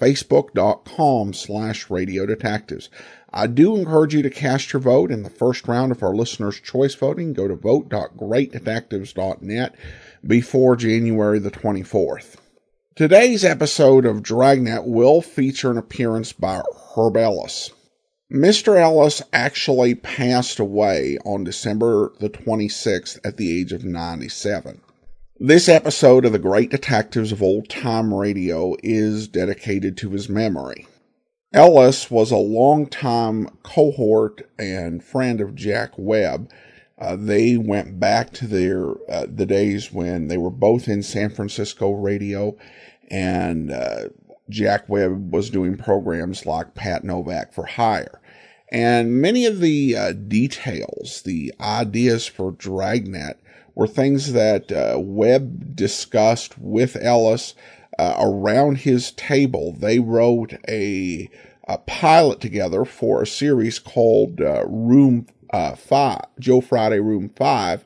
facebook.com slash Radio Detectives. I do encourage you to cast your vote in the first round of our listeners' choice voting. Go to vote.greatdetectives.net before January the 24th. Today's episode of Dragnet will feature an appearance by Herb Ellis. Mr. Ellis actually passed away on December the 26th at the age of 97. This episode of the Great Detectives of Old Time Radio is dedicated to his memory. Ellis was a longtime cohort and friend of Jack Webb. Uh, they went back to their uh, the days when they were both in San Francisco radio and uh, Jack Webb was doing programs like Pat Novak for Hire. And many of the uh, details, the ideas for Dragnet, were things that uh, Webb discussed with Ellis uh, around his table. They wrote a, a, pilot together for a series called uh, Room uh, Five, Joe Friday Room Five,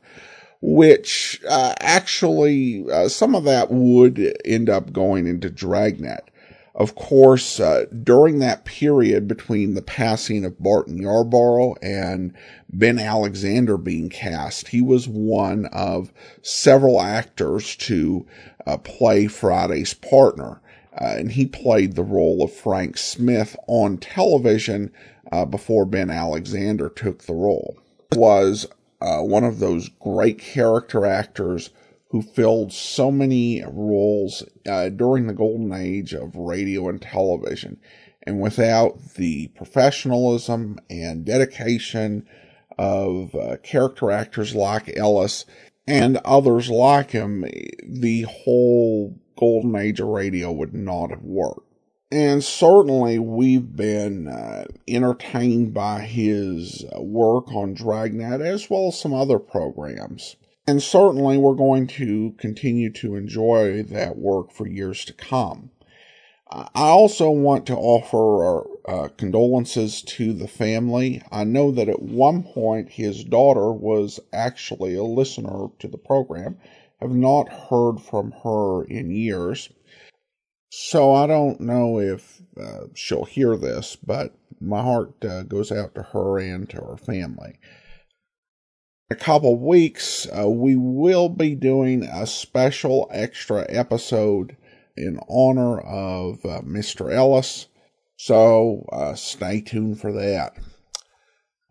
which uh, actually uh, some of that would end up going into Dragnet. Of course, uh, during that period between the passing of Barton Yarborough and Ben Alexander being cast, he was one of several actors to uh, play Friday's partner. Uh, and he played the role of Frank Smith on television uh, before Ben Alexander took the role. Was uh, one of those great character actors who filled so many roles uh, during the golden age of radio and television. And without the professionalism and dedication of uh, character actors like Ellis and others like him, the whole golden age of radio would not have worked. And certainly we've been uh, entertained by his uh, work on Dragnet as well as some other programs. And certainly we're going to continue to enjoy that work for years to come. I also want to offer uh, condolences to the family. I know that at one point his daughter was actually a listener to the program. Have not heard from her in years. So I don't know if uh, she'll hear this, but my heart uh, goes out to her and to her family. A couple weeks, uh, we will be doing a special extra episode in honor of uh, Mr. Ellis. So uh, stay tuned for that.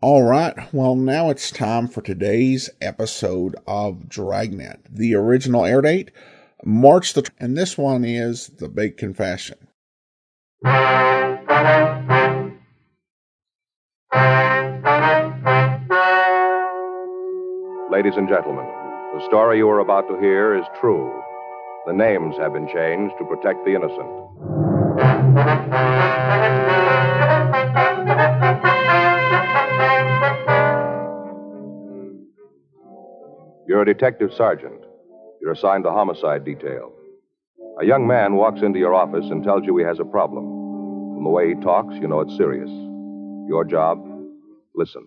All right, well, now it's time for today's episode of Dragnet. The original air date March the, and this one is The Big Confession. Ladies and gentlemen, the story you are about to hear is true. The names have been changed to protect the innocent. You're a detective sergeant. You're assigned the homicide detail. A young man walks into your office and tells you he has a problem. From the way he talks, you know it's serious. Your job? Listen.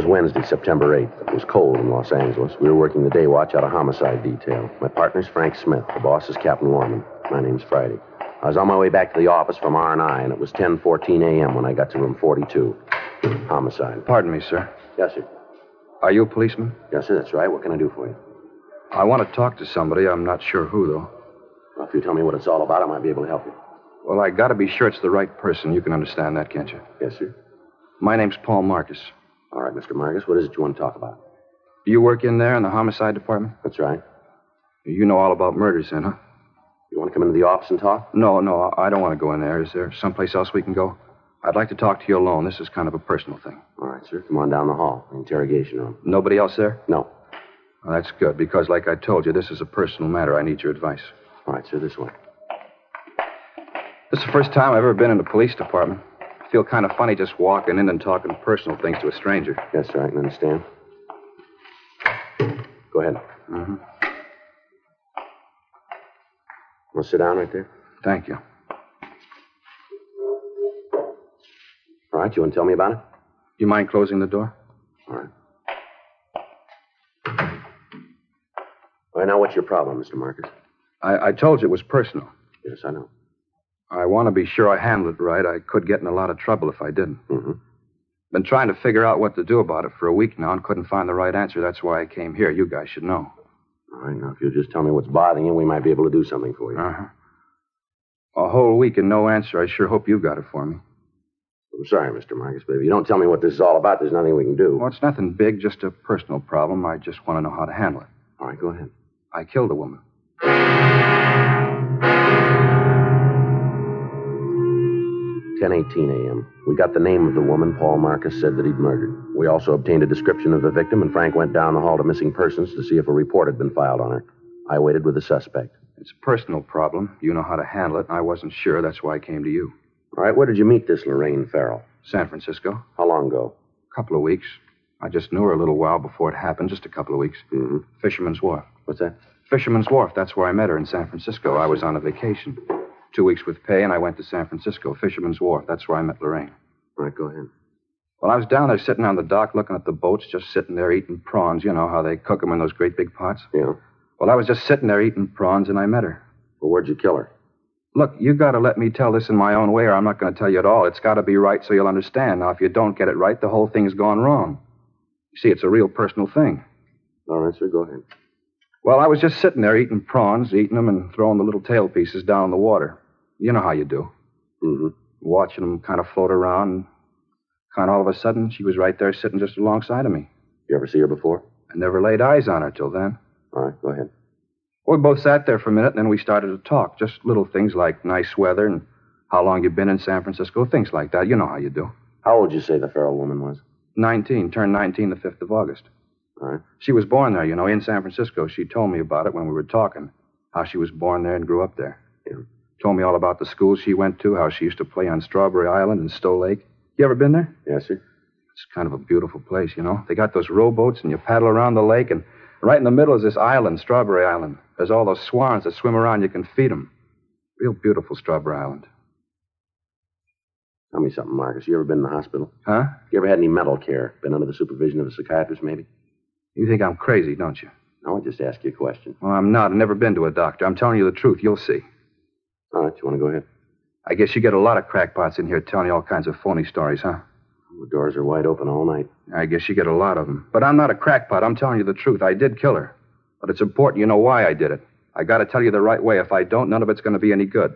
Was Wednesday, September 8th. It was cold in Los Angeles. We were working the day watch out of homicide detail. My partner's Frank Smith. The boss is Captain Warman. My name's Friday. I was on my way back to the office from R&I, and it was 10.14 a.m. when I got to room 42. Homicide. Pardon me, sir. Yes, sir. Are you a policeman? Yes, sir, that's right. What can I do for you? I want to talk to somebody. I'm not sure who, though. Well, if you tell me what it's all about, I might be able to help you. Well, I got to be sure it's the right person. You can understand that, can't you? Yes, sir. My name's Paul Marcus. All right, Mr. Marcus, what is it you want to talk about? Do You work in there in the homicide department? That's right. You know all about murders, then, huh? You want to come into the office and talk? No, no, I don't want to go in there. Is there someplace else we can go? I'd like to talk to you alone. This is kind of a personal thing. All right, sir. Come on down the hall. The interrogation room. Nobody else there? No. Well, that's good, because like I told you, this is a personal matter. I need your advice. All right, sir, this way. This is the first time I've ever been in the police department. Feel kind of funny just walking in and talking personal things to a stranger. Yes, sir, I can understand. Go ahead. Mm-hmm. Want to sit down right there? Thank you. All right, you want to tell me about it? You mind closing the door? All right. All right, now what's your problem, Mr. Marcus? I, I told you it was personal. Yes, I know. I want to be sure I handle it right. I could get in a lot of trouble if I didn't. Mm-hmm. Been trying to figure out what to do about it for a week now and couldn't find the right answer. That's why I came here. You guys should know. All right, now if you'll just tell me what's bothering you, we might be able to do something for you. Uh-huh. A whole week and no answer. I sure hope you got it for me. I'm sorry, Mr. Marcus, but if you don't tell me what this is all about, there's nothing we can do. Well, it's nothing big, just a personal problem. I just want to know how to handle it. All right, go ahead. I killed a woman. 10:18 a.m. We got the name of the woman Paul Marcus said that he'd murdered. We also obtained a description of the victim, and Frank went down the hall to missing persons to see if a report had been filed on her. I waited with the suspect. It's a personal problem. You know how to handle it, and I wasn't sure. That's why I came to you. All right, where did you meet this Lorraine Farrell? San Francisco. How long ago? A couple of weeks. I just knew her a little while before it happened, just a couple of weeks. Mm-hmm. Fisherman's Wharf. What's that? Fisherman's Wharf. That's where I met her in San Francisco. I was on a vacation. Two weeks with pay, and I went to San Francisco. Fisherman's Wharf. That's where I met Lorraine. All right, go ahead. Well, I was down there sitting on the dock looking at the boats, just sitting there eating prawns. You know how they cook them in those great big pots? Yeah. Well, I was just sitting there eating prawns, and I met her. Well, where'd you kill her? Look, you got to let me tell this in my own way, or I'm not going to tell you at all. It's got to be right so you'll understand. Now, if you don't get it right, the whole thing's gone wrong. You see, it's a real personal thing. All right, sir, go ahead. Well, I was just sitting there eating prawns, eating them, and throwing the little tail pieces down in the water. You know how you do. Mm-hmm. Watching them kind of float around, kind of all of a sudden, she was right there sitting just alongside of me. You ever see her before? I never laid eyes on her till then. All right, go ahead. Well, We both sat there for a minute, and then we started to talk. Just little things like nice weather and how long you've been in San Francisco, things like that. You know how you do. How old did you say the Farrell woman was? 19, turned 19 the 5th of August. All right. She was born there, you know, in San Francisco. She told me about it when we were talking, how she was born there and grew up there. Yeah. Told me all about the school she went to, how she used to play on Strawberry Island and Stow Lake. You ever been there? Yes, sir. It's kind of a beautiful place, you know. They got those rowboats, and you paddle around the lake, and right in the middle is this island, Strawberry Island. There's all those swans that swim around. You can feed them. Real beautiful, Strawberry Island. Tell me something, Marcus. You ever been in the hospital? Huh? You ever had any mental care? Been under the supervision of a psychiatrist, maybe? You think I'm crazy, don't you? No, I just ask you a question. Well, I'm not. I've never been to a doctor. I'm telling you the truth. You'll see. All right, you want to go ahead? I guess you get a lot of crackpots in here telling you all kinds of phony stories, huh? The doors are wide open all night. I guess you get a lot of them. But I'm not a crackpot. I'm telling you the truth. I did kill her. But it's important you know why I did it. I got to tell you the right way. If I don't, none of it's going to be any good.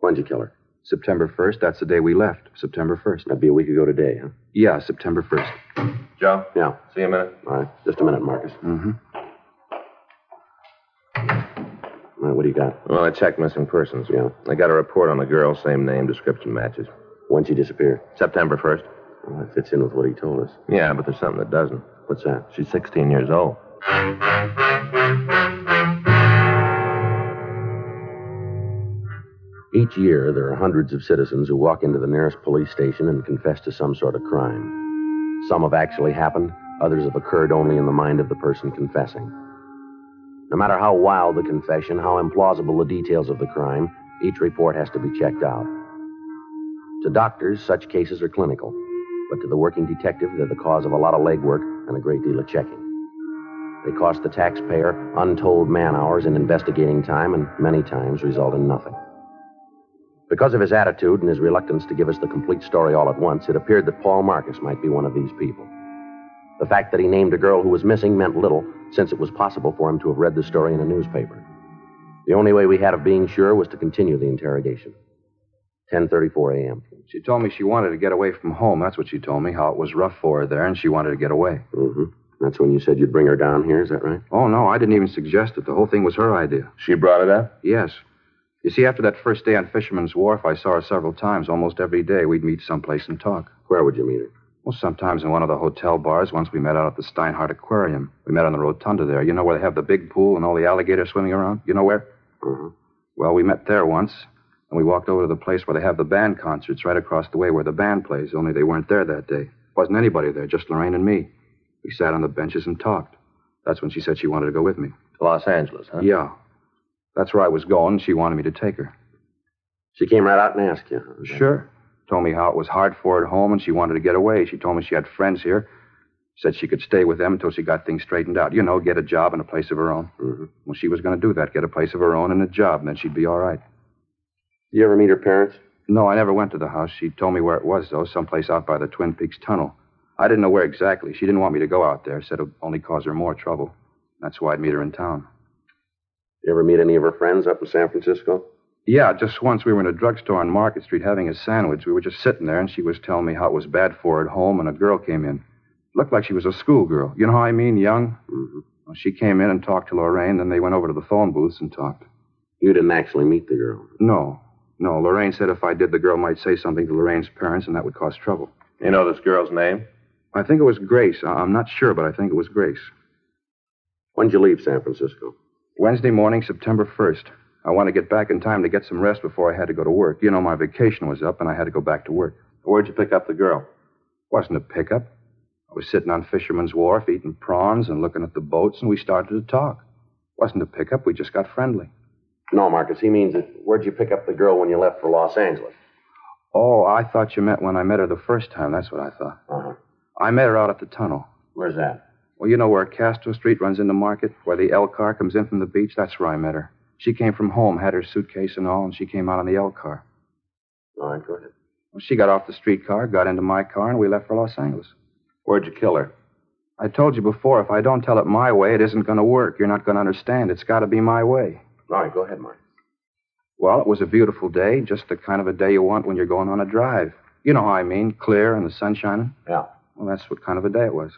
When'd you kill her? September 1st, that's the day we left. September 1st. That'd be a week ago today, huh? Yeah, September 1st. Joe? Yeah. See you in a minute. All right, just a minute, Marcus. Mm-hmm. All right, what do you got? Well, I checked missing persons. Yeah. I got a report on the girl, same name, description matches. When'd she disappear? September 1st. Well, that fits in with what he told us. Yeah, but there's something that doesn't. What's that? She's 16 years old. Each year, there are hundreds of citizens who walk into the nearest police station and confess to some sort of crime. Some have actually happened, others have occurred only in the mind of the person confessing. No matter how wild the confession, how implausible the details of the crime, each report has to be checked out. To doctors, such cases are clinical, but to the working detective, they're the cause of a lot of legwork and a great deal of checking. They cost the taxpayer untold man hours in investigating time and many times result in nothing. Because of his attitude and his reluctance to give us the complete story all at once, it appeared that Paul Marcus might be one of these people. The fact that he named a girl who was missing meant little, since it was possible for him to have read the story in a newspaper. The only way we had of being sure was to continue the interrogation. 10.34 a.m. She told me she wanted to get away from home. That's what she told me, how it was rough for her there, and she wanted to get away. Mm-hmm. That's when you said you'd bring her down here, is that right? Oh, no, I didn't even suggest it. The whole thing was her idea. She brought it up? Yes. You see, after that first day on Fisherman's Wharf, I saw her several times. Almost every day, we'd meet someplace and talk. Where would you meet her? Well, sometimes in one of the hotel bars. Once we met out at the Steinhart Aquarium. We met on the rotunda there. You know where they have the big pool and all the alligators swimming around? You know where? Uh-huh. Well, we met there once, and we walked over to the place where they have the band concerts right across the way where the band plays, only they weren't there that day. Wasn't anybody there, just Lorraine and me. We sat on the benches and talked. That's when she said she wanted to go with me. To Los Angeles, huh? Yeah. That's where I was going, and she wanted me to take her. She came right out and asked you. huh? Sure. Told me how it was hard for her at home and she wanted to get away. She told me she had friends here. Said she could stay with them until she got things straightened out. You know, get a job and a place of her own. Mhm. Well, she was going to do that, get a place of her own and a job, and then she'd be all right. You ever meet her parents? No, I never went to the house. She told me where it was, though, someplace out by the Twin Peaks Tunnel. I didn't know where exactly. She didn't want me to go out there. Said it would only cause her more trouble. That's why I'd meet her in town. You ever meet any of her friends up in San Francisco? Yeah, just once we were in a drugstore on Market Street having a sandwich. We were just sitting there, and she was telling me how it was bad for her at home, and a girl came in. Looked like she was a schoolgirl. You know how I mean, young? Mm-hmm. Well, she came in and talked to Lorraine, then they went over to the phone booths and talked. You didn't actually meet the girl. No, no. Lorraine said if I did, the girl might say something to Lorraine's parents, and that would cause trouble. You know this girl's name? I think it was Grace. I- I'm not sure, but I think it was Grace. When'd you leave San Francisco? Wednesday morning, September 1st. I wanted to get back in time to get some rest before I had to go to work. You know, my vacation was up, and I had to go back to work. Where'd you pick up the girl? Wasn't a pickup. I was sitting on Fisherman's Wharf eating prawns and looking at the boats, and we started to talk. Wasn't a pickup. We just got friendly. No, Marcus. He means that where'd you pick up the girl when you left for Los Angeles? Oh, I thought you meant when I met her the first time. That's what I thought. Uh-huh. I met her out at the tunnel. Where's that? Well, you know where Castro Street runs into Market, where the L car comes in from the beach? That's where I met her. She came from home, had her suitcase and all, and she came out on the L car. All right, go ahead. Well, she got off the streetcar, got into my car, and we left for Los Angeles. Where'd you kill her? I told you before, if I don't tell it my way, it isn't going to work. You're not going to understand. It's got to be my way. All right, go ahead, Mark. Well, it was a beautiful day, just the kind of a day you want when you're going on a drive. You know how I mean, clear and the sun shining. Yeah. Well, that's what kind of a day it was.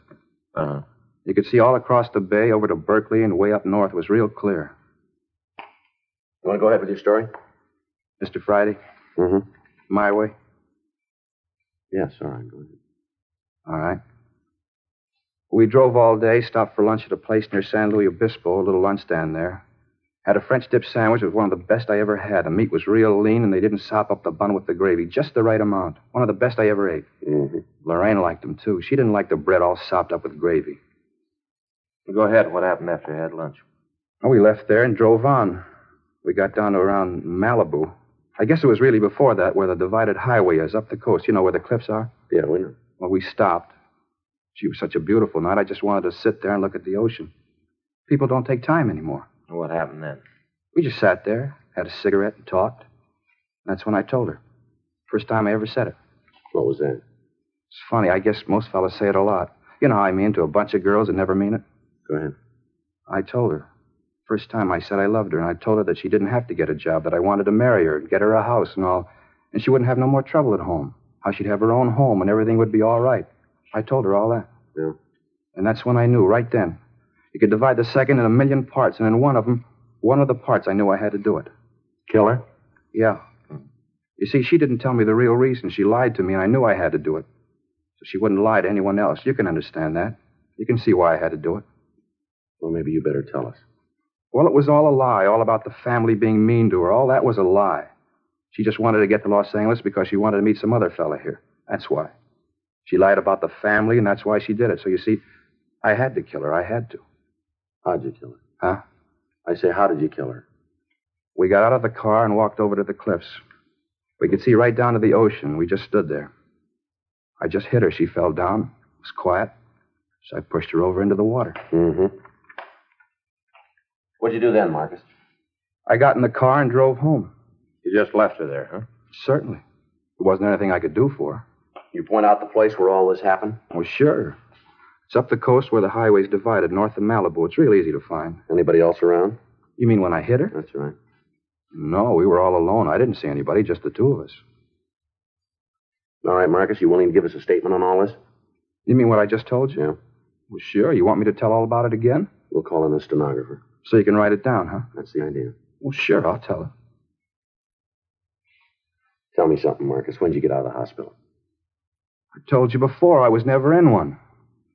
Uh-huh. You could see all across the bay over to Berkeley and way up north. It was real clear. You want to go ahead with your story? Mr. Friday, Mm-hmm. my way. Yes, all right, go ahead. All right. We drove all day, stopped for lunch at a place near San Luis Obispo, a little lunch stand there. Had a French dip sandwich. It was one of the best I ever had. The meat was real lean, and they didn't sop up the bun with the gravy. Just the right amount. One of the best I ever ate. Mm-hmm. Lorraine liked them, too. She didn't like the bread all sopped up with gravy. Go ahead. What happened after you had lunch? Well, we left there and drove on. We got down to around Malibu. I guess it was really before that where the divided highway is, up the coast. You know where the cliffs are? Yeah, we know. Well, we stopped. She was such a beautiful night, I just wanted to sit there and look at the ocean. People don't take time anymore. What happened then? We just sat there, had a cigarette, and talked. That's when I told her. First time I ever said it. What was that? It's funny, I guess most fellas say it a lot. You know how I mean to a bunch of girls that never mean it? Go ahead. I told her. First time I said I loved her, and I told her that she didn't have to get a job, that I wanted to marry her and get her a house and all, and she wouldn't have no more trouble at home. How she'd have her own home and everything would be all right. I told her all that. Yeah. And that's when I knew, right then. You could divide the second in a million parts, and in one of them, one of the parts, I knew I had to do it. Kill her? Yeah. Hmm. You see, she didn't tell me the real reason. She lied to me, and I knew I had to do it. So she wouldn't lie to anyone else. You can understand that. You can see why I had to do it. Well, maybe you better tell us. Well, it was all a lie, all about the family being mean to her. All that was a lie. She just wanted to get to Los Angeles because she wanted to meet some other fella here. That's why. She lied about the family, and that's why she did it. So you see, I had to kill her. I had to. How'd you kill her? Huh? I say, how did you kill her? We got out of the car and walked over to the cliffs. We could see right down to the ocean. We just stood there. I just hit her. She fell down. It was quiet. So I pushed her over into the water. Mm-hmm. What'd you do then, Marcus? I got in the car and drove home. You just left her there, huh? Certainly. There wasn't anything I could do for her. You point out the place where all this happened? Well, sure. It's up the coast where the highway's divided, north of Malibu. It's real easy to find. Anybody else around? You mean when I hit her? That's right. No, we were all alone. I didn't see anybody, just the two of us. All right, Marcus, you willing to give us a statement on all this? You mean what I just told you? Yeah. Well, sure. You want me to tell all about it again? We'll call in a stenographer. So you can write it down, huh? That's the idea. Well, sure, I'll tell her. Tell me something, Marcus. When'd you get out of the hospital? I told you before I was never in one.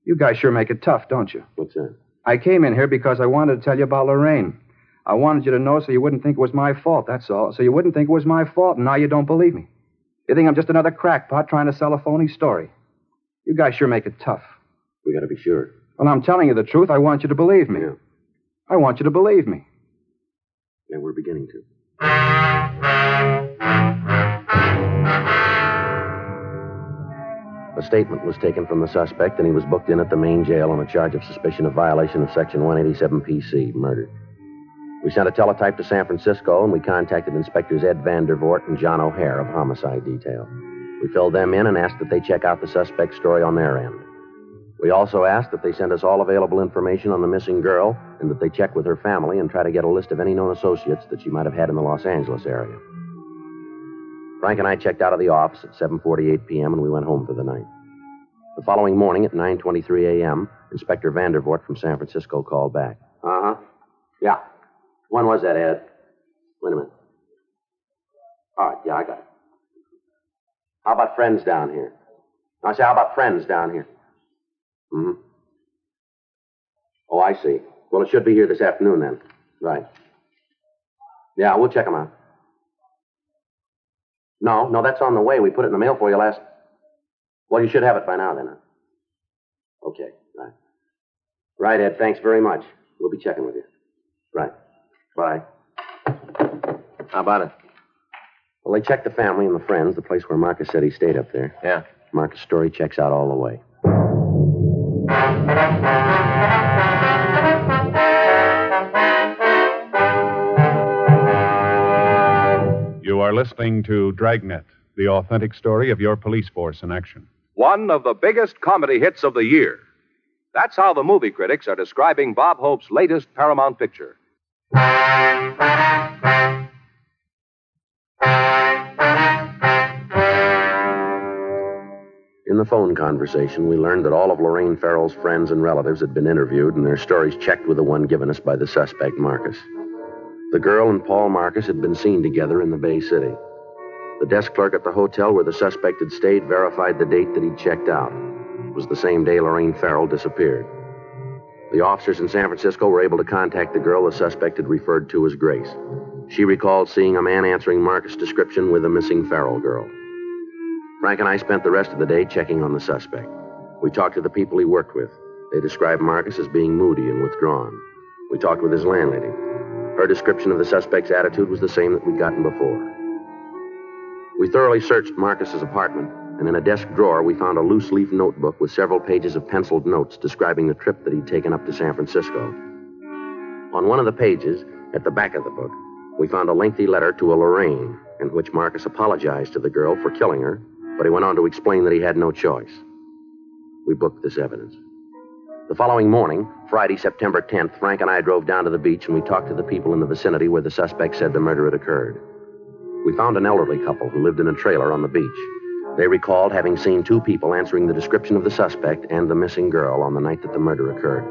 You guys sure make it tough, don't you? What's that? I came in here because I wanted to tell you about Lorraine. I wanted you to know so you wouldn't think it was my fault, that's all. So you wouldn't think it was my fault, and now you don't believe me. You think I'm just another crackpot trying to sell a phony story. You guys sure make it tough. We gotta be sure. Well, I'm telling you the truth. I want you to believe me. Yeah. I want you to believe me. And we're beginning to. A statement was taken from the suspect, and he was booked in at the main jail on a charge of suspicion of violation of Section 187 PC, murder. We sent a teletype to San Francisco, and we contacted Inspectors Ed Vandervoort and John O'Hare of Homicide Detail. We filled them in and asked that they check out the suspect's story on their end. We also asked that they send us all available information on the missing girl and that they check with her family and try to get a list of any known associates that she might have had in the Los Angeles area. Frank and I checked out of the office at 7:48 p.m. and we went home for the night. The following morning at 9:23 a.m., Inspector Vandervoort from San Francisco called back. Uh-huh. Yeah. When was that, Ed? Wait a minute. All right, yeah, I got it. How about friends down here? I say, how about friends down here? Hmm Oh, I see. Well, it should be here this afternoon then. Right. Yeah, we'll check them out. No, no, that's on the way. We put it in the mail for you last. Well, you should have it by now then. Huh? Okay, right. Right, Ed. Thanks very much. We'll be checking with you. Right. Bye. How about it? Well, they checked the family and the friends, the place where Marcus said he stayed up there. Yeah. Marcus' story checks out all the way. You are listening to Dragnet, the authentic story of your police force in action. One of the biggest comedy hits of the year. That's how the movie critics are describing Bob Hope's latest Paramount picture. The phone conversation, we learned that all of Lorraine Farrell's friends and relatives had been interviewed and their stories checked with the one given us by the suspect, Marcus. The girl and Paul Marcus had been seen together in the Bay City. The desk clerk at the hotel where the suspect had stayed verified the date that he'd checked out. It was the same day Lorraine Farrell disappeared. The officers in San Francisco were able to contact the girl the suspect had referred to as Grace. She recalled seeing a man answering Marcus' description with a missing Farrell girl. Frank and I spent the rest of the day checking on the suspect. We talked to the people he worked with. They described Marcus as being moody and withdrawn. We talked with his landlady. Her description of the suspect's attitude was the same that we'd gotten before. We thoroughly searched Marcus's apartment, and in a desk drawer we found a loose leaf notebook with several pages of penciled notes describing the trip that he'd taken up to San Francisco. On one of the pages, at the back of the book, we found a lengthy letter to a Lorraine in which Marcus apologized to the girl for killing her, but he went on to explain that he had no choice. We booked this evidence. The following morning, Friday, September 10th, Frank and I drove down to the beach and we talked to the people in the vicinity where the suspect said the murder had occurred. We found an elderly couple who lived in a trailer on the beach. They recalled having seen two people answering the description of the suspect and the missing girl on the night that the murder occurred.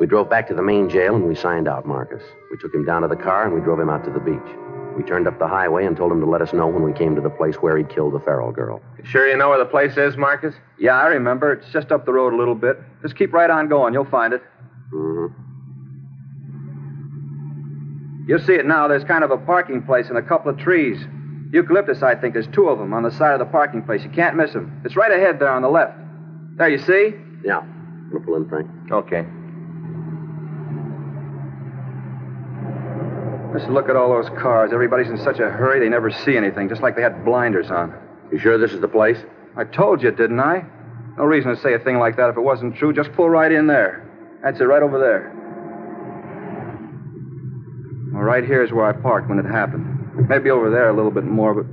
We drove back to the main jail and we signed out Marcus. We took him down to the car and we drove him out to the beach. We turned up the highway and told him to let us know when we came to the place where he'd killed the Farrell girl. Sure you know where the place is, Marcus? Yeah, I remember. It's just up the road a little bit. Just keep right on going. You'll find it. Mm-hmm. You'll see it now. There's kind of a parking place and a couple of trees. Eucalyptus, I think. There's two of them on the side of the parking place. You can't miss them. It's right ahead there on the left. There, you see? Yeah. I'm going to pull in, Frank? Okay. Just look at all those cars. Everybody's in such a hurry they never see anything, just like they had blinders on. You sure this is the place? I told you, didn't I? No reason to say a thing like that if it wasn't true. Just pull right in there. That's it, right over there. Well, right here is where I parked when it happened. Maybe over there a little bit more, but.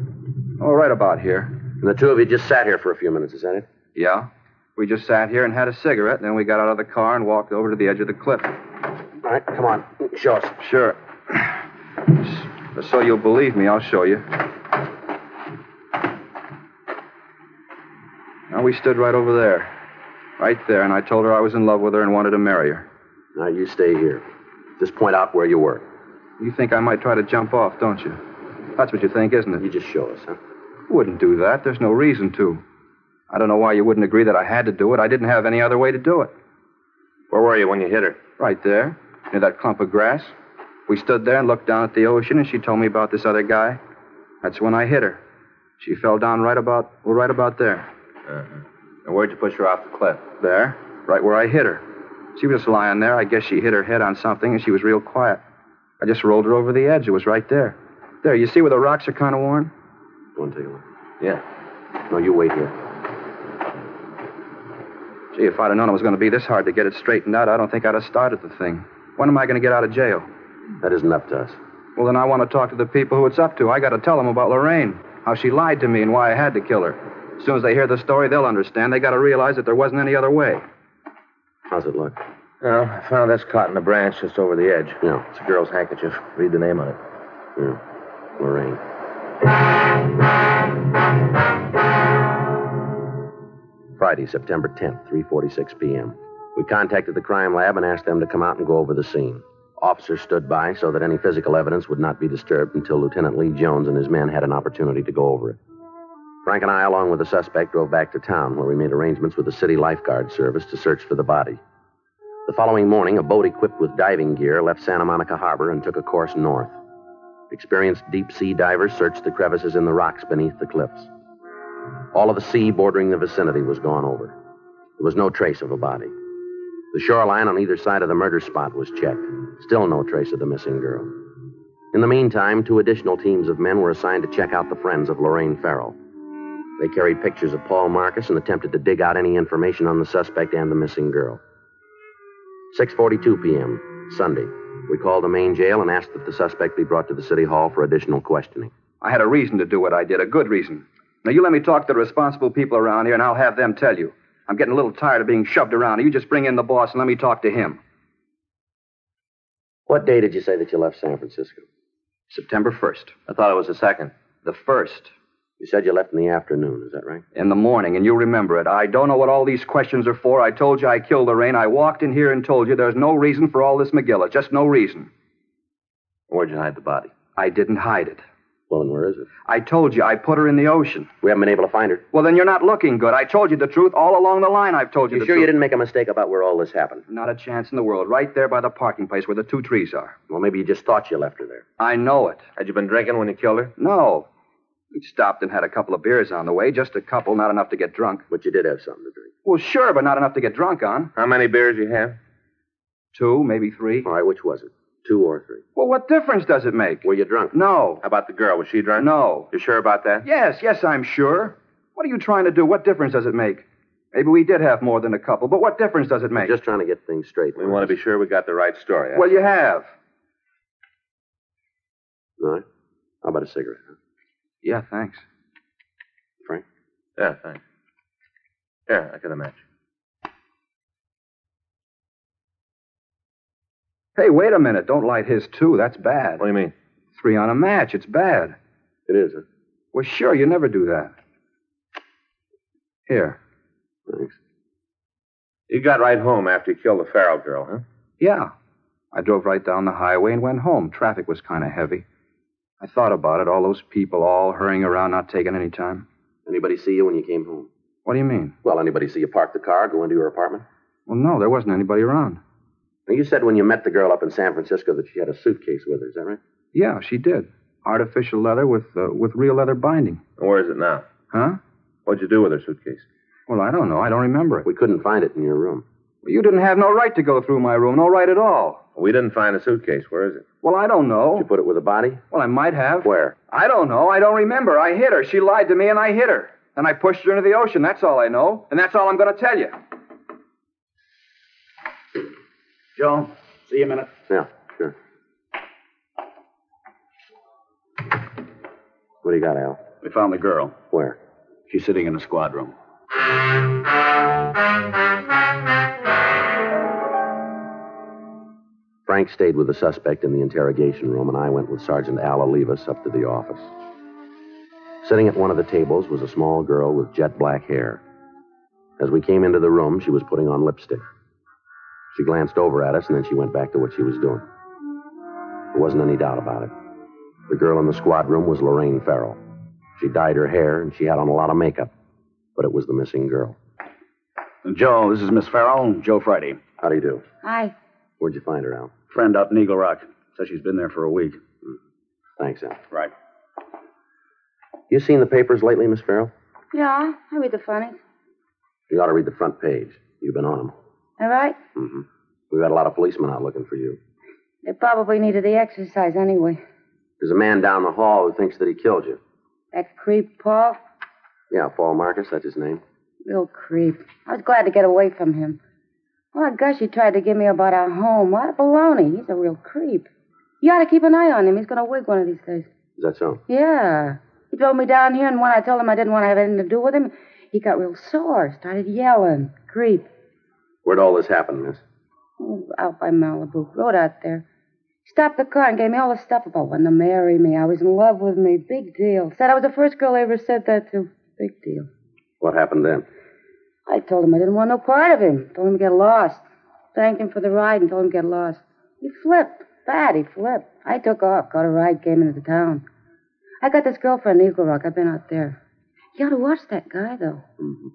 Oh, right about here. And the two of you just sat here for a few minutes, is that it? Yeah. We just sat here and had a cigarette, and then we got out of the car and walked over to the edge of the cliff. All right, come on. Show us. Sure. So you'll believe me, I'll show you. Now, we stood right over there. Right there, and I told her I was in love with her and wanted to marry her. Now, you stay here. Just point out where you were. You think I might try to jump off, don't you? That's what you think, isn't it? You just show us, huh? wouldn't do that. There's no reason to. I don't know why you wouldn't agree that I had to do it. I didn't have any other way to do it. Where were you when you hit her? Right there, near that clump of grass. We stood there and looked down at the ocean, and she told me about this other guy. That's when I hit her. She fell down right about, well, right about there. Uh-huh. And where'd you push her off the cliff? There, right where I hit her. She was lying there. I guess she hit her head on something, and she was real quiet. I just rolled her over the edge. It was right there. There, you see where the rocks are kind of worn? Go and take a look. Yeah. No, you wait here. Gee, if I'd have known it was going to be this hard to get it straightened out, I don't think I'd have started the thing. When am I going to get out of jail? That isn't up to us. Well, then I want to talk to the people who it's up to. I got to tell them about Lorraine, how she lied to me and why I had to kill her. As soon as they hear the story, they'll understand. They got to realize that there wasn't any other way. How's it look? Well, I found this caught in a branch just over the edge. Yeah. It's a girl's handkerchief. Read the name on it. Yeah. Lorraine. Friday, September 10th, 3:46 p.m. We contacted the crime lab and asked them to come out and go over the scene. Officers stood by so that any physical evidence would not be disturbed until Lieutenant Lee Jones and his men had an opportunity to go over it. Frank and I, along with the suspect, drove back to town where we made arrangements with the city lifeguard service to search for the body. The following morning, a boat equipped with diving gear left Santa Monica Harbor and took a course north. Experienced deep sea divers searched the crevices in the rocks beneath the cliffs. All of the sea bordering the vicinity was gone over. There was no trace of a body. The shoreline on either side of the murder spot was checked. Still no trace of the missing girl. In the meantime, two additional teams of men were assigned to check out the friends of Lorraine Farrell. They carried pictures of Paul Marcus and attempted to dig out any information on the suspect and the missing girl. 6:42 p.m. Sunday. We called the main jail and asked that the suspect be brought to the city hall for additional questioning. I had a reason to do what I did, a good reason. Now, you let me talk to the responsible people around here, and I'll have them tell you. I'm getting a little tired of being shoved around. You just bring in the boss and let me talk to him. What day did you say that you left San Francisco? September 1st. I thought it was the second. The 1st. You said you left in the afternoon, is that right? In the morning, and you remember it. I don't know what all these questions are for. I told you I killed Lorraine. I walked in here and told you there's no reason for all this McGilla. Just no reason. Where'd you hide the body? I didn't hide it. Well, and where is it? I told you I put her in the ocean. We haven't been able to find her. Well, then you're not looking good. I told you the truth all along the line. I've told you You the sure truth. you didn't make a mistake about where all this happened? Not a chance in the world. Right there by the parking place where the two trees are. Well, maybe you just thought you left her there. I know it. Had you been drinking when you killed her? No. We stopped and had a couple of beers on the way. Just a couple, not enough to get drunk. But you did have something to drink. Well, sure, but not enough to get drunk on. How many beers you have? Two, maybe three. All right, which was it? Two or three? Well, what difference does it make? Were you drunk? No. How about the girl? Was she drunk? No. You sure about that? Yes, yes, I'm sure. What are you trying to do? What difference does it make? Maybe we did have more than a couple, but what difference does it make? Just trying to get things straight. We want to be sure we got the right story. Well, you have. All right. How about a cigarette? Huh? Yeah, thanks. Frank? Yeah, thanks. Here, I got a match. Hey, wait a minute. Don't light his, too. That's bad. What do you mean? Three on a match. It's bad. It is, huh? Well, sure, you never do that. Here. Thanks. You got right home after you killed the Farrell girl, huh? Yeah. I drove right down the highway and went home. Traffic was kind of heavy. I thought about it, all those people all hurrying around, not taking any time. Anybody see you when you came home? What do you mean? Well, anybody see you park the car, go into your apartment? Well, no, there wasn't anybody around. Now, you said when you met the girl up in San Francisco that she had a suitcase with her, is that right? Yeah, she did. Artificial leather with uh, with real leather binding. And where is it now? Huh? What'd you do with her suitcase? Well, I don't know. I don't remember it. We couldn't find it in your room. Well, You didn't have no right to go through my room. No right at all. We didn't find a suitcase. Where is it? Well, I don't Did know. you put it with a body? Well, I might have. Where? I don't know. I don't remember. I hit her. She lied to me, and I hit her. And I pushed her into the ocean. That's all I know. And that's all I'm going to tell you. Joe, see you in a minute. Yeah, sure. What do you got, Al? We found the girl. Where? She's sitting in the squad room. Frank stayed with the suspect in the interrogation room, and I went with Sergeant Al Olivas up to the office. Sitting at one of the tables was a small girl with jet black hair. As we came into the room, she was putting on lipstick. She glanced over at us, and then she went back to what she was doing. There wasn't any doubt about it. The girl in the squad room was Lorraine Farrell. She dyed her hair, and she had on a lot of makeup. But it was the missing girl. Joe, this is Miss Farrell. Joe Friday. How do you do? Hi. Where'd you find her, Al? Friend out in Eagle Rock. Says she's been there for a week. Hmm. Thanks, Al. Right. You seen the papers lately, Miss Farrell? Yeah, I read the funnies. You ought to read the front page. You've been on them. All right? Mm-hmm. We've got a lot of policemen out looking for you. They probably needed the exercise anyway. There's a man down the hall who thinks that he killed you. That creep, Paul? Yeah, Paul Marcus, that's his name. Real creep. I was glad to get away from him. Oh, gosh, he tried to give me about our home. What a baloney. He's a real creep. You ought to keep an eye on him. He's going to wig one of these days. Is that so? Yeah. He drove me down here, and when I told him I didn't want to have anything to do with him, he got real sore, started yelling. Creep. Where'd all this happen, miss? Oh, out by Malibu. Road out there. Stopped the car and gave me all the stuff about wanting to marry me. I was in love with me. Big deal. Said I was the first girl I ever said that to. Big deal. What happened then? I told him I didn't want no part of him. Told him to get lost. Thanked him for the ride and told him to get lost. He flipped. Bad, he flipped. I took off, got a ride, came into the town. I got this girlfriend in Eagle Rock. I've been out there. You ought to watch that guy, though. Mm-hmm.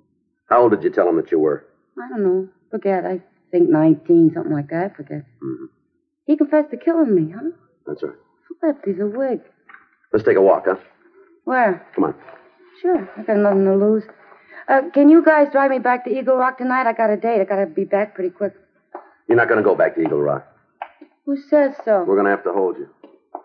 How old did you tell him that you were? I don't know. Forget. I think 19, something like that. I forget. Mm-hmm. He confessed to killing me, huh? That's right. Flipped. He's a wig. Let's take a walk, huh? Where? Come on. Sure. I got nothing to lose. Uh, can you guys drive me back to Eagle Rock tonight? I got a date. I got to be back pretty quick. You're not going to go back to Eagle Rock. Who says so? We're going to have to hold you.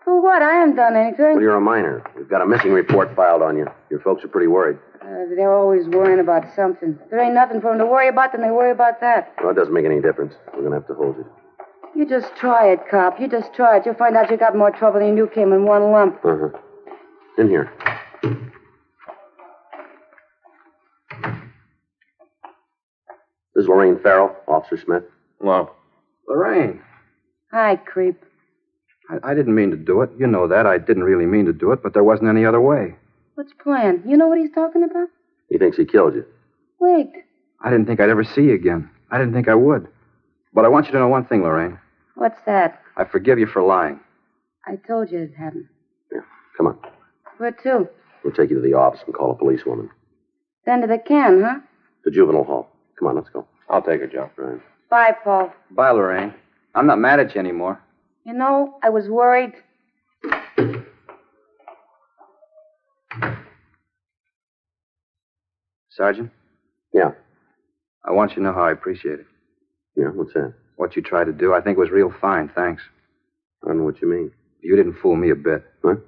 For what? I haven't done anything. Well, you're a minor. We've got a missing report filed on you. Your folks are pretty worried. Uh, they're always worrying about something. There ain't nothing for them to worry about, then they worry about that. Well, it doesn't make any difference. We're going to have to hold you. You just try it, cop. You just try it. You'll find out you got more trouble than you knew came in one lump. Uh huh. In here. This is Lorraine Farrell, Officer Smith. Hello. Lorraine, Hi, creep. I, I didn't mean to do it. You know that. I didn't really mean to do it, but there wasn't any other way. What's plan? You know what he's talking about? He thinks he killed you. Wait. I didn't think I'd ever see you again. I didn't think I would. But I want you to know one thing, Lorraine. What's that? I forgive you for lying. I told you it hadn't. Yeah. Come on. Where to? We'll take you to the office and call a policewoman. Then to the can, huh? The juvenile hall. Come on, let's go. I'll take it, Joe. Right. Bye, Paul. Bye, Lorraine. I'm not mad at you anymore. You know, I was worried. Sergeant, Yeah. I want you to know how I appreciate it. Yeah, what's that? What you tried to do, I think was real fine, thanks. I don't know what you mean. You didn't fool me a bit. What?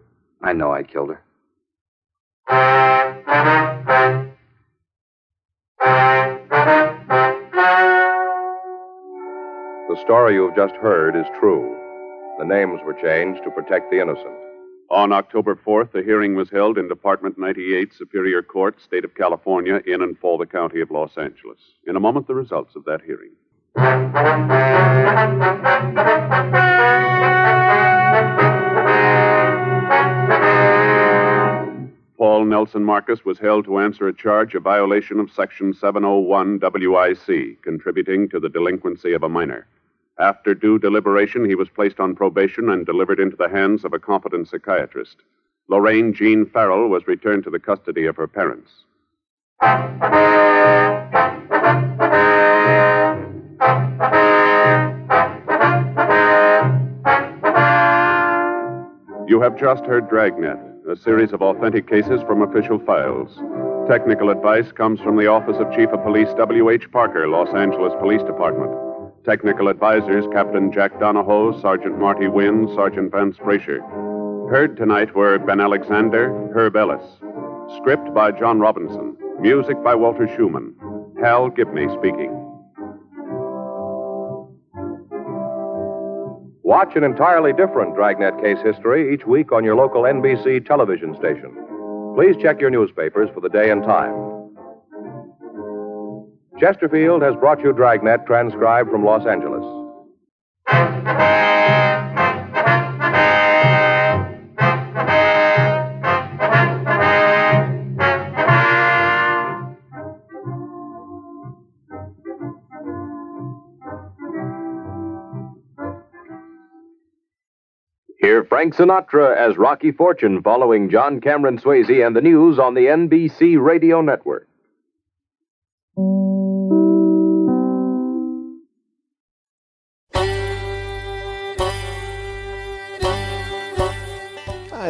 I know I killed her. The story you've just heard is true. The names were changed to protect the innocent. On October 4th, a hearing was held in Department 98, Superior Court, State of California, in and for the County of Los Angeles. In a moment, the results of that hearing. Paul Nelson Marcus was held to answer a charge of violation of Section 701 WIC, contributing to the delinquency of a minor. After due deliberation, he was placed on probation and delivered into the hands of a competent psychiatrist. Lorraine Jean Farrell was returned to the custody of her parents. You have just heard Dragnet, a series of authentic cases from official files. Technical advice comes from the Office of Chief of Police W.H. Parker, Los Angeles Police Department. Technical advisors Captain Jack Donahoe, Sergeant Marty Wynn, Sergeant Vance Brasher. Heard tonight were Ben Alexander, Herb Ellis. Script by John Robinson. Music by Walter Schumann. Hal Gibney speaking. Watch an entirely different Dragnet case history each week on your local NBC television station. Please check your newspapers for the day and time. Chesterfield has brought you Dragnet, transcribed from Los Angeles. Hear Frank Sinatra as Rocky Fortune following John Cameron Swayze and the news on the NBC Radio Network.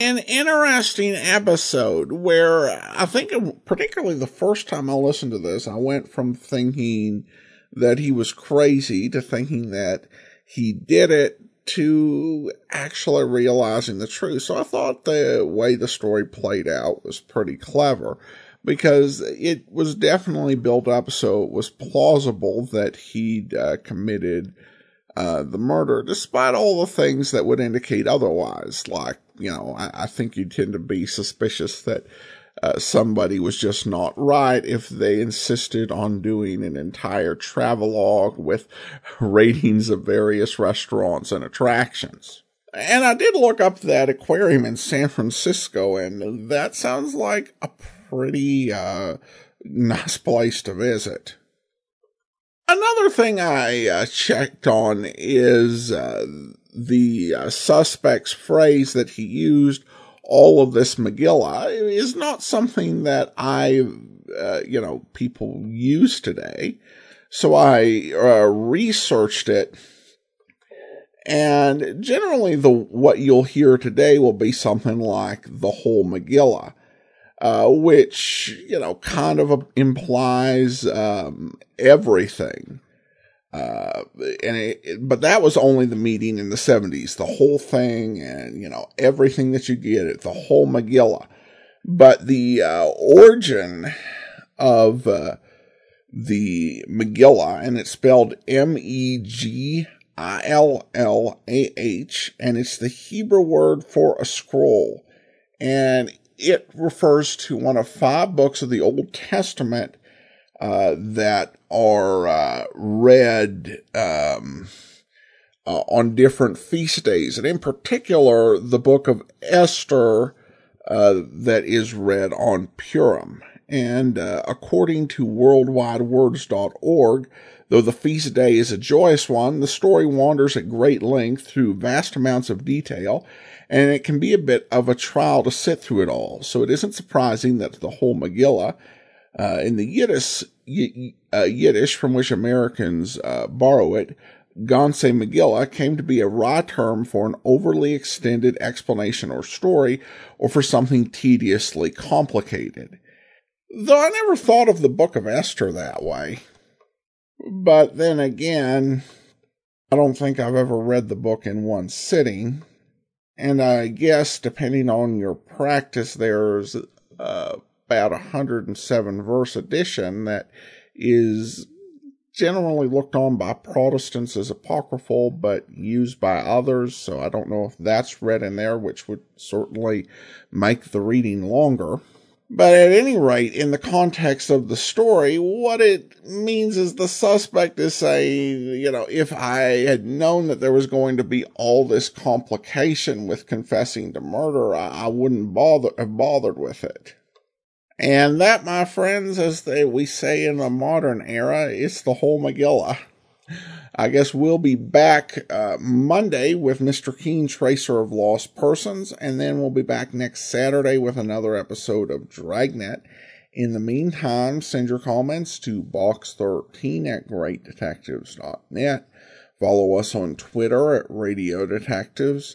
An interesting episode where I think, particularly the first time I listened to this, I went from thinking that he was crazy to thinking that he did it to actually realizing the truth. So I thought the way the story played out was pretty clever because it was definitely built up so it was plausible that he'd uh, committed uh, the murder, despite all the things that would indicate otherwise. Like, you know, I, I think you tend to be suspicious that uh, somebody was just not right if they insisted on doing an entire travelogue with ratings of various restaurants and attractions. And I did look up that aquarium in San Francisco, and that sounds like a pretty uh, nice place to visit. Another thing I uh, checked on is uh, the uh, suspect's phrase that he used, all of this Megillah, is not something that I, uh, you know, people use today. So I uh, researched it. And generally, the what you'll hear today will be something like the whole Megillah. Uh, which, you know, kind of implies um, everything. Uh, and it, but that was only the meeting in the 70s, the whole thing, and, you know, everything that you get, it, the whole Megillah. But the uh, origin of uh, the Megillah, and it's spelled M E G I L L A H, and it's the Hebrew word for a scroll. And it refers to one of five books of the Old Testament uh, that are uh, read um, uh, on different feast days, and in particular, the book of Esther uh, that is read on Purim. And uh, according to worldwidewords.org, though the feast day is a joyous one, the story wanders at great length through vast amounts of detail and it can be a bit of a trial to sit through it all. So it isn't surprising that the whole Megillah, uh, in the Yiddish, y- uh, Yiddish from which Americans uh, borrow it, Ganze Megillah came to be a raw term for an overly extended explanation or story, or for something tediously complicated. Though I never thought of the Book of Esther that way. But then again, I don't think I've ever read the book in one sitting. And I guess depending on your practice, there's uh, about a 107 verse edition that is generally looked on by Protestants as apocryphal, but used by others. So I don't know if that's read in there, which would certainly make the reading longer. But at any rate, in the context of the story, what it means is the suspect is saying, you know, if I had known that there was going to be all this complication with confessing to murder, I, I wouldn't bother have bothered with it. And that, my friends, as they, we say in the modern era, it's the whole Megillah. I guess we'll be back uh, Monday with Mr. Keen, Tracer of Lost Persons, and then we'll be back next Saturday with another episode of Dragnet. In the meantime, send your comments to box13 at greatdetectives.net. Follow us on Twitter at Radio Detectives